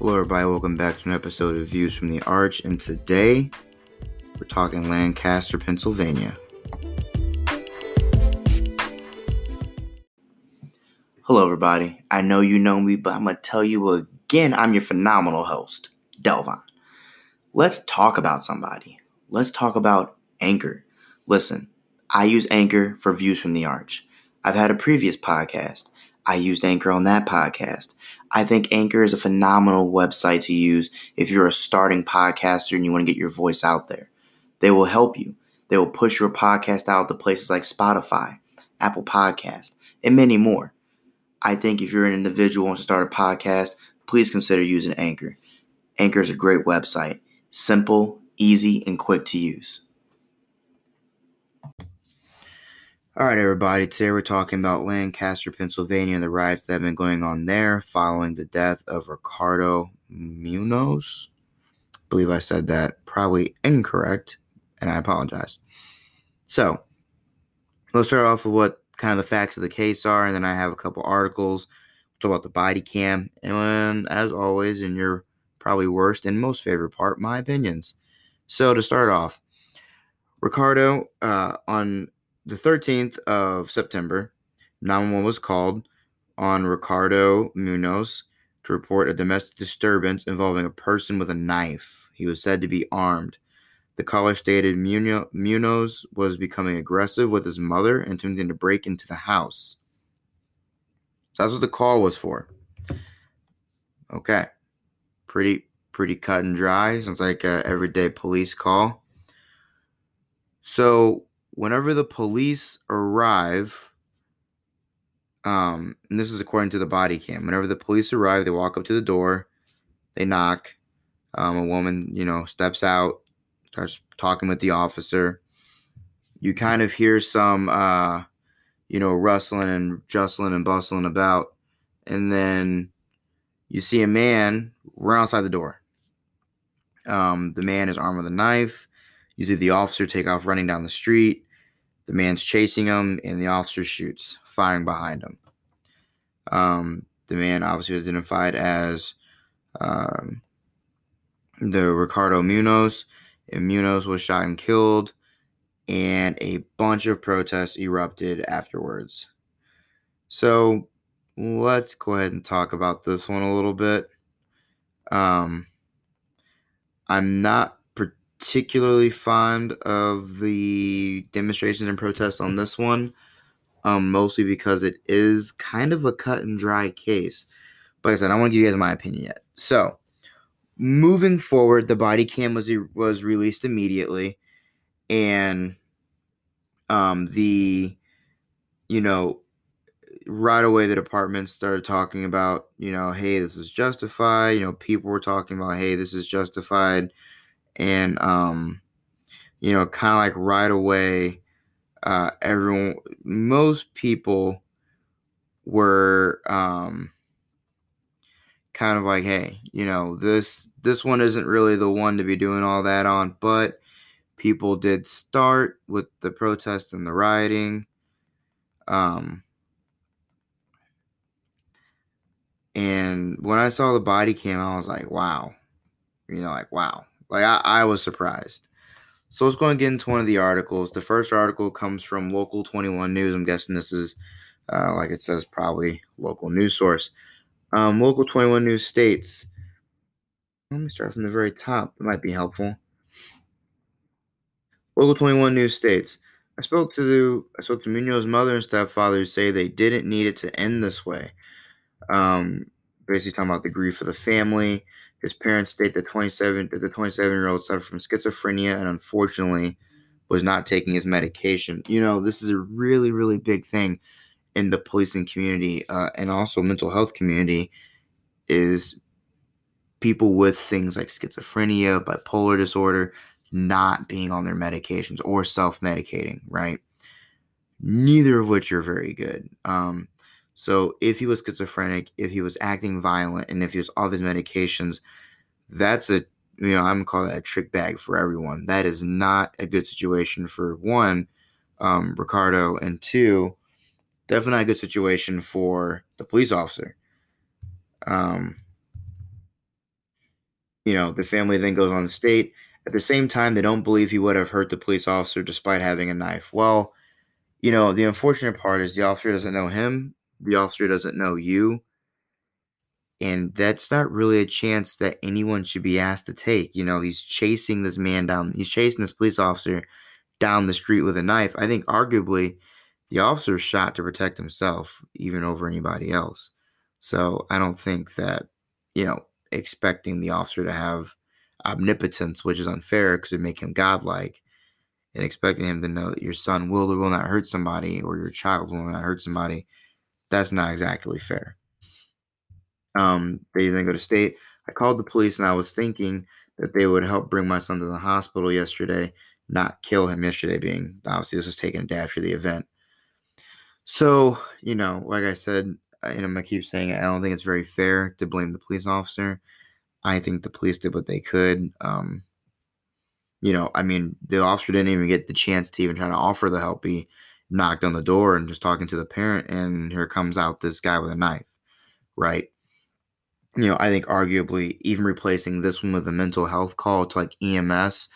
Hello, everybody. Welcome back to an episode of Views from the Arch. And today we're talking Lancaster, Pennsylvania. Hello, everybody. I know you know me, but I'm going to tell you again I'm your phenomenal host, Delvon. Let's talk about somebody. Let's talk about Anchor. Listen, I use Anchor for Views from the Arch. I've had a previous podcast. I used Anchor on that podcast. I think Anchor is a phenomenal website to use if you're a starting podcaster and you want to get your voice out there. They will help you. They will push your podcast out to places like Spotify, Apple Podcast, and many more. I think if you're an individual who wants to start a podcast, please consider using Anchor. Anchor is a great website. Simple, easy, and quick to use. All right, everybody. Today we're talking about Lancaster, Pennsylvania, and the riots that have been going on there following the death of Ricardo Munoz. I believe I said that probably incorrect, and I apologize. So, let's start off with what kind of the facts of the case are, and then I have a couple articles talk about the body cam, and as always, in your probably worst and most favorite part, my opinions. So, to start off, Ricardo uh, on the 13th of September, 911 was called on Ricardo Munoz to report a domestic disturbance involving a person with a knife. He was said to be armed. The caller stated Munoz was becoming aggressive with his mother and attempting to break into the house. That's what the call was for. Okay. Pretty pretty cut and dry. Sounds like a everyday police call. So whenever the police arrive, um, and this is according to the body cam, whenever the police arrive, they walk up to the door, they knock. Um, a woman, you know, steps out, starts talking with the officer. You kind of hear some, uh, you know, rustling and jostling and bustling about, and then you see a man run outside the door. Um, the man is armed with a knife. You see the officer take off running down the street. The man's chasing him, and the officer shoots, firing behind him. Um, the man obviously was identified as um, the Ricardo Munoz, and Munoz was shot and killed, and a bunch of protests erupted afterwards. So let's go ahead and talk about this one a little bit. Um, I'm not particularly fond of the demonstrations and protests on this one, um, mostly because it is kind of a cut and dry case. But like I said, I want to give you guys my opinion yet. So, moving forward, the body cam was was released immediately, and um, the you know right away the department started talking about you know hey this is justified you know people were talking about hey this is justified and um, you know, kind of like right away, uh, everyone, most people were um, kind of like, hey, you know, this this one isn't really the one to be doing all that on, but people did start with the protest and the rioting. Um, and when I saw the body cam, I was like, wow, you know, like, wow, like I, I was surprised. So let's go and get into one of the articles. The first article comes from Local 21 News. I'm guessing this is, uh, like it says, probably local news source. Um, Local 21 News states. Let me start from the very top. It might be helpful. Local 21 News states. I spoke to the, I spoke to Munoz's mother and stepfather who say they didn't need it to end this way. Um, basically talking about the grief of the family. His parents state that 27 that the 27 year old suffered from schizophrenia and unfortunately was not taking his medication. You know, this is a really really big thing in the policing community uh, and also mental health community is people with things like schizophrenia, bipolar disorder, not being on their medications or self medicating, right? Neither of which are very good. Um, so if he was schizophrenic, if he was acting violent, and if he was off his medications, that's a you know I'm gonna call that a trick bag for everyone. That is not a good situation for one, um, Ricardo, and two, definitely not a good situation for the police officer. Um, you know, the family then goes on the state at the same time they don't believe he would have hurt the police officer despite having a knife. Well, you know, the unfortunate part is the officer doesn't know him, the officer doesn't know you. And that's not really a chance that anyone should be asked to take. You know, he's chasing this man down, he's chasing this police officer down the street with a knife. I think arguably the officer shot to protect himself, even over anybody else. So I don't think that, you know, expecting the officer to have omnipotence, which is unfair because it make him godlike, and expecting him to know that your son will or will not hurt somebody or your child will not hurt somebody, that's not exactly fair. Um, they then go to state. I called the police and I was thinking that they would help bring my son to the hospital yesterday, not kill him yesterday, being obviously this was taken a day after the event. So, you know, like I said, and I'm gonna keep saying it, I don't think it's very fair to blame the police officer. I think the police did what they could. Um, you know, I mean, the officer didn't even get the chance to even try to offer the help. He knocked on the door and just talking to the parent, and here comes out this guy with a knife, right? You know, I think arguably even replacing this one with a mental health call to like EMS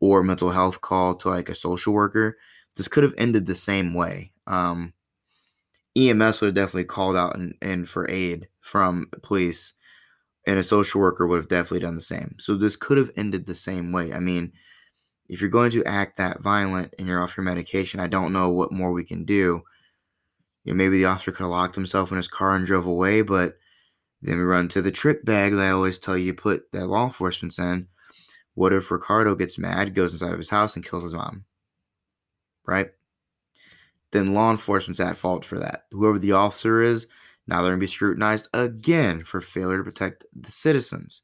or mental health call to like a social worker, this could have ended the same way. Um, EMS would have definitely called out and, and for aid from police, and a social worker would have definitely done the same. So this could have ended the same way. I mean, if you're going to act that violent and you're off your medication, I don't know what more we can do. You know, maybe the officer could have locked himself in his car and drove away, but then we run to the trick bag that I always tell you put that law enforcement's in. What if Ricardo gets mad, goes inside of his house, and kills his mom? Right? Then law enforcement's at fault for that. Whoever the officer is, now they're going to be scrutinized again for failure to protect the citizens.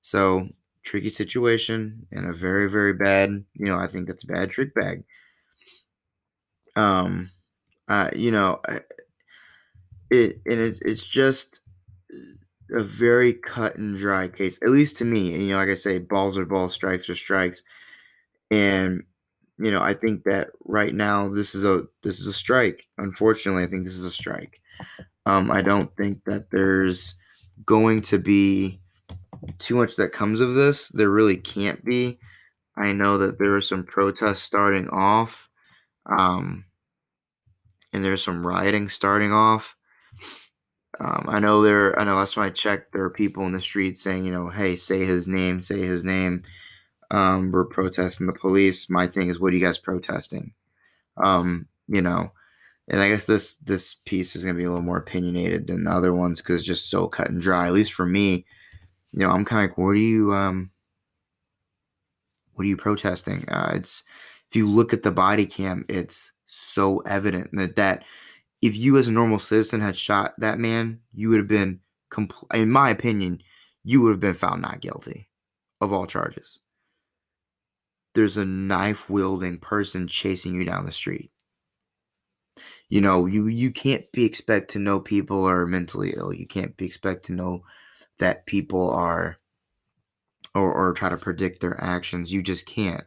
So tricky situation and a very very bad you know i think it's a bad trick bag. Um uh you know it and it, it's just a very cut and dry case at least to me and you know like i say balls are balls strikes are strikes. And you know i think that right now this is a this is a strike. Unfortunately i think this is a strike. Um i don't think that there's going to be too much that comes of this. There really can't be. I know that there are some protests starting off, um, and there's some rioting starting off. Um, I know there. I know last time I checked, there are people in the street saying, you know, hey, say his name, say his name. Um, we're protesting the police. My thing is, what are you guys protesting? Um, you know, and I guess this this piece is gonna be a little more opinionated than the other ones because it's just so cut and dry. At least for me, you know, I'm kind of like, what are you, um, what are you protesting? Uh, it's if you look at the body cam, it's so evident that that if you as a normal citizen had shot that man, you would have been, compl- in my opinion, you would have been found not guilty of all charges. There's a knife wielding person chasing you down the street. You know, you you can't be expect to know people are mentally ill. You can't be expect to know that people are or, or try to predict their actions. You just can't.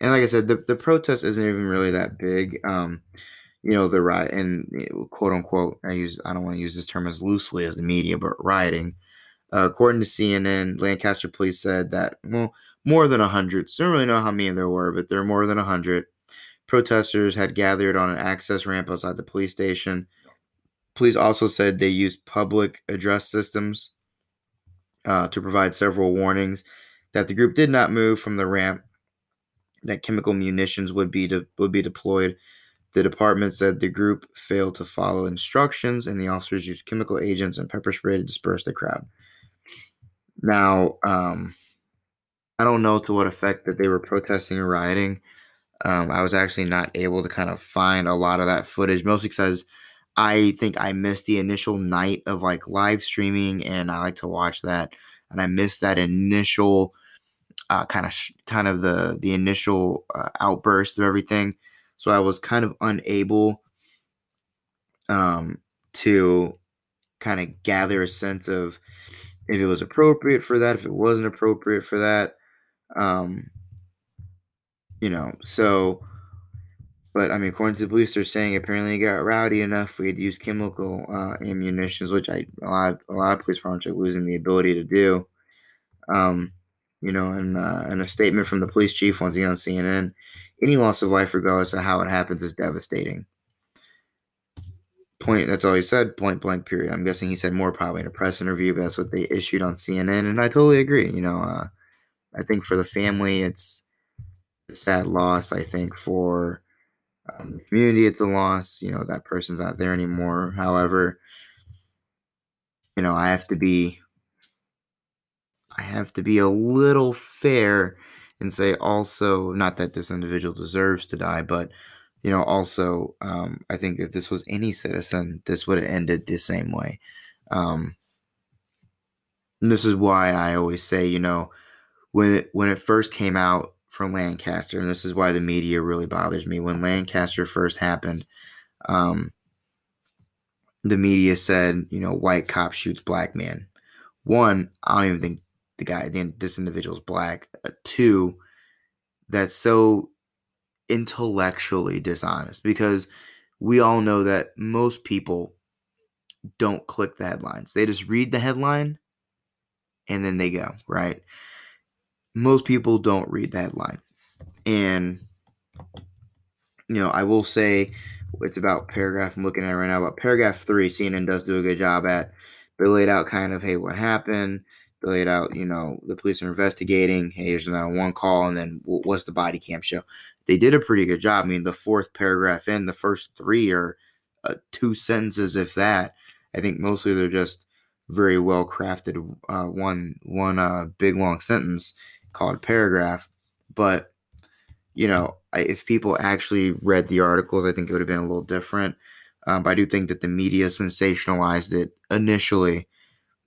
And like I said, the, the protest isn't even really that big. Um, you know, the riot and quote unquote, I use I don't want to use this term as loosely as the media, but rioting. Uh, according to CNN, Lancaster police said that well, more than a hundred. So don't really know how many there were, but there are more than a hundred protesters had gathered on an access ramp outside the police station. Police also said they used public address systems uh, to provide several warnings that the group did not move from the ramp, that chemical munitions would be de- would be deployed. The department said the group failed to follow instructions, and the officers used chemical agents and pepper spray to disperse the crowd. Now, um, I don't know to what effect that they were protesting or rioting. Um, I was actually not able to kind of find a lot of that footage, mostly because I think I missed the initial night of like live streaming, and I like to watch that. And I missed that initial uh, kind of sh- kind of the the initial uh, outburst of everything. So I was kind of unable um, to kind of gather a sense of if it was appropriate for that, if it wasn't appropriate for that. Um, you know, so but I mean, according to the police, they're saying apparently it got rowdy enough we had used chemical uh, ammunitions, which I a lot of, a lot of police departments are losing the ability to do. Um, you know, and uh, and a statement from the police chief once again on CNN. Any loss of life, regardless of how it happens, is devastating. Point. That's all he said. Point blank. Period. I'm guessing he said more probably in a press interview, but that's what they issued on CNN, and I totally agree. You know, uh, I think for the family, it's a sad loss. I think for um, community, it's a loss. You know, that person's not there anymore. However, you know, I have to be I have to be a little fair and say also not that this individual deserves to die, but you know, also um, I think if this was any citizen, this would have ended the same way. Um, and this is why I always say, you know, when it, when it first came out from Lancaster, and this is why the media really bothers me. When Lancaster first happened, um, the media said, you know, white cop shoots black man. One, I don't even think the guy, this individual is black. Uh, two, that's so intellectually dishonest because we all know that most people don't click the headlines. They just read the headline and then they go, right? Most people don't read that line. And, you know, I will say it's about paragraph I'm looking at right now, about paragraph three, CNN does do a good job at. They laid out kind of, hey, what happened? They laid out, you know, the police are investigating. Hey, there's another one call, and then what's the body cam show? They did a pretty good job. I mean, the fourth paragraph in, the first three are uh, two sentences, if that. I think mostly they're just very well crafted. Uh, one one uh, big long sentence called paragraph, but you know, I, if people actually read the articles, I think it would have been a little different. Um, but I do think that the media sensationalized it initially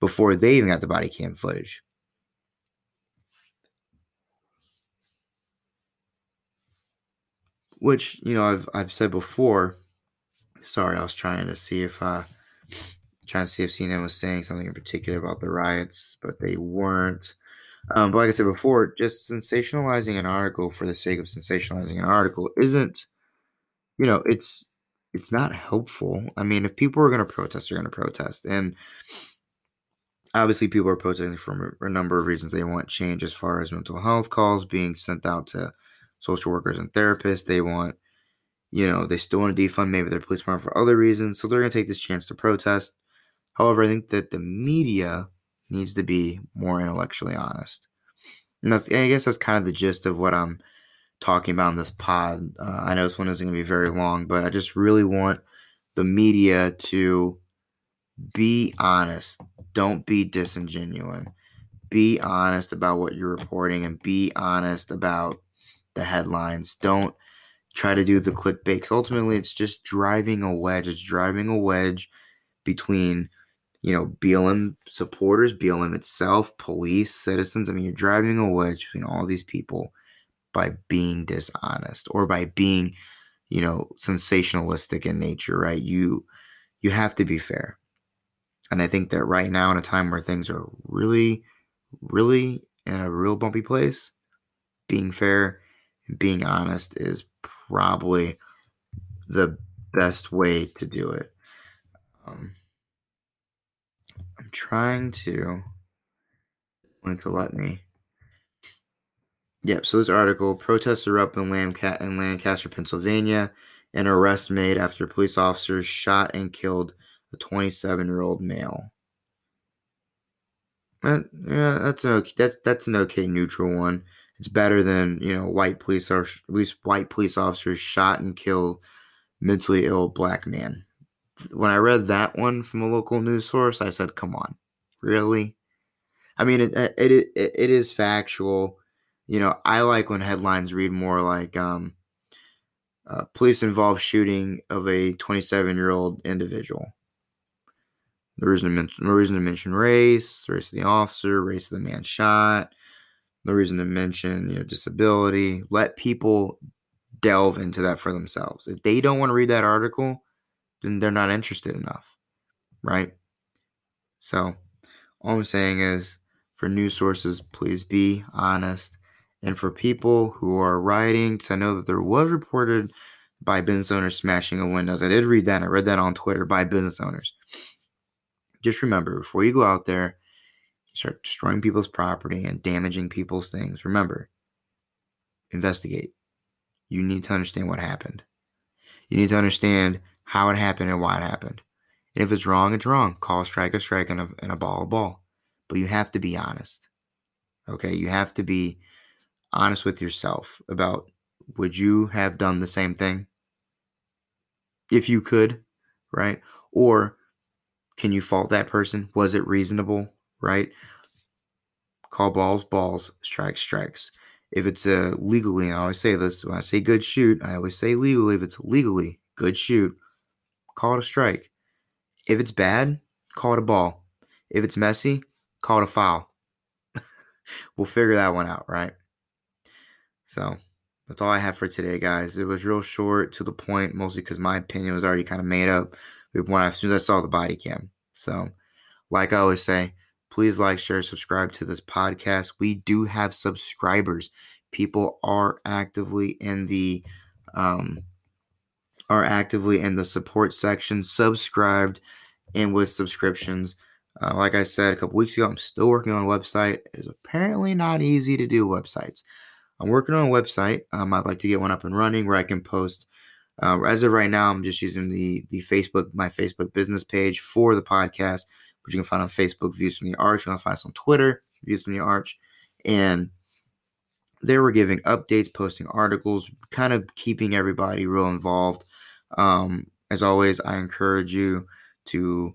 before they even got the body cam footage. Which, you know, I've I've said before. Sorry, I was trying to see if uh trying to see if CNN was saying something in particular about the riots, but they weren't. Um, but like I said before, just sensationalizing an article for the sake of sensationalizing an article isn't, you know, it's it's not helpful. I mean, if people are going to protest, they're going to protest, and obviously people are protesting for a number of reasons. They want change as far as mental health calls being sent out to social workers and therapists. They want, you know, they still want to defund maybe their police department for other reasons. So they're going to take this chance to protest. However, I think that the media needs to be more intellectually honest. And that's, I guess that's kind of the gist of what I'm talking about in this pod. Uh, I know this one isn't going to be very long, but I just really want the media to be honest. Don't be disingenuous. Be honest about what you're reporting and be honest about the headlines. Don't try to do the clickbait ultimately it's just driving a wedge. It's driving a wedge between, you know, BLM supporters, BLM itself, police, citizens. I mean, you're driving a wedge between all these people by being dishonest or by being, you know, sensationalistic in nature, right? You you have to be fair. And I think that right now, in a time where things are really, really in a real bumpy place, being fair and being honest is probably the best way to do it. Um, trying to want to let me. Yep. So this article: protests erupt in, Lanca- in Lancaster, Pennsylvania. An arrest made after police officers shot and killed a 27 year old male. That, yeah, that's an okay. That's that's an okay neutral one. It's better than you know white police or white police officers shot and killed mentally ill black man. When I read that one from a local news source, I said, "Come on, really?" I mean, it it it, it is factual. You know, I like when headlines read more like um, uh, police involved shooting of a 27 year old individual. The reason to mention, the reason to mention race, race of the officer, race of the man shot. The reason to mention, you know, disability. Let people delve into that for themselves. If they don't want to read that article, then they're not interested enough, right? So, all I'm saying is, for news sources, please be honest. And for people who are writing, because I know that there was reported by business owners smashing of windows. I did read that. I read that on Twitter by business owners just remember before you go out there, start destroying people's property and damaging people's things, remember, investigate. You need to understand what happened. You need to understand how it happened and why it happened. And if it's wrong, it's wrong. Call a strike a strike and a, and a ball a ball. But you have to be honest. Okay? You have to be honest with yourself about would you have done the same thing? If you could, right? Or can you fault that person? Was it reasonable, right? Call balls, balls, strikes, strikes. If it's uh, legally, I always say this when I say good shoot, I always say legally. If it's legally good shoot, call it a strike. If it's bad, call it a ball. If it's messy, call it a foul. we'll figure that one out, right? So that's all I have for today, guys. It was real short to the point, mostly because my opinion was already kind of made up when I, as soon as I saw the body cam. So, like I always say, please like, share, subscribe to this podcast. We do have subscribers. People are actively in the um, are actively in the support section, subscribed, and with subscriptions. Uh, like I said a couple weeks ago, I'm still working on a website. It's apparently not easy to do websites. I'm working on a website. Um, I'd like to get one up and running where I can post. Uh, as of right now, I'm just using the the Facebook my Facebook business page for the podcast, which you can find on Facebook Views from the Arch. You can find us on Twitter Views from the Arch, and there we're giving updates, posting articles, kind of keeping everybody real involved. Um, as always, I encourage you to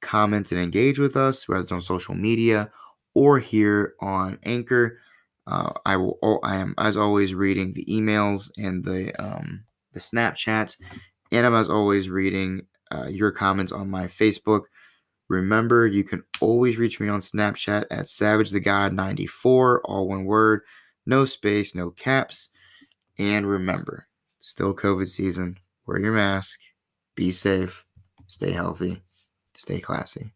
comment and engage with us, whether it's on social media or here on Anchor. Uh, I will. I am as always reading the emails and the um, the Snapchats, and I'm as always reading uh, your comments on my Facebook. Remember, you can always reach me on Snapchat at Savage the God 94, all one word, no space, no caps. And remember, still COVID season. Wear your mask. Be safe. Stay healthy. Stay classy.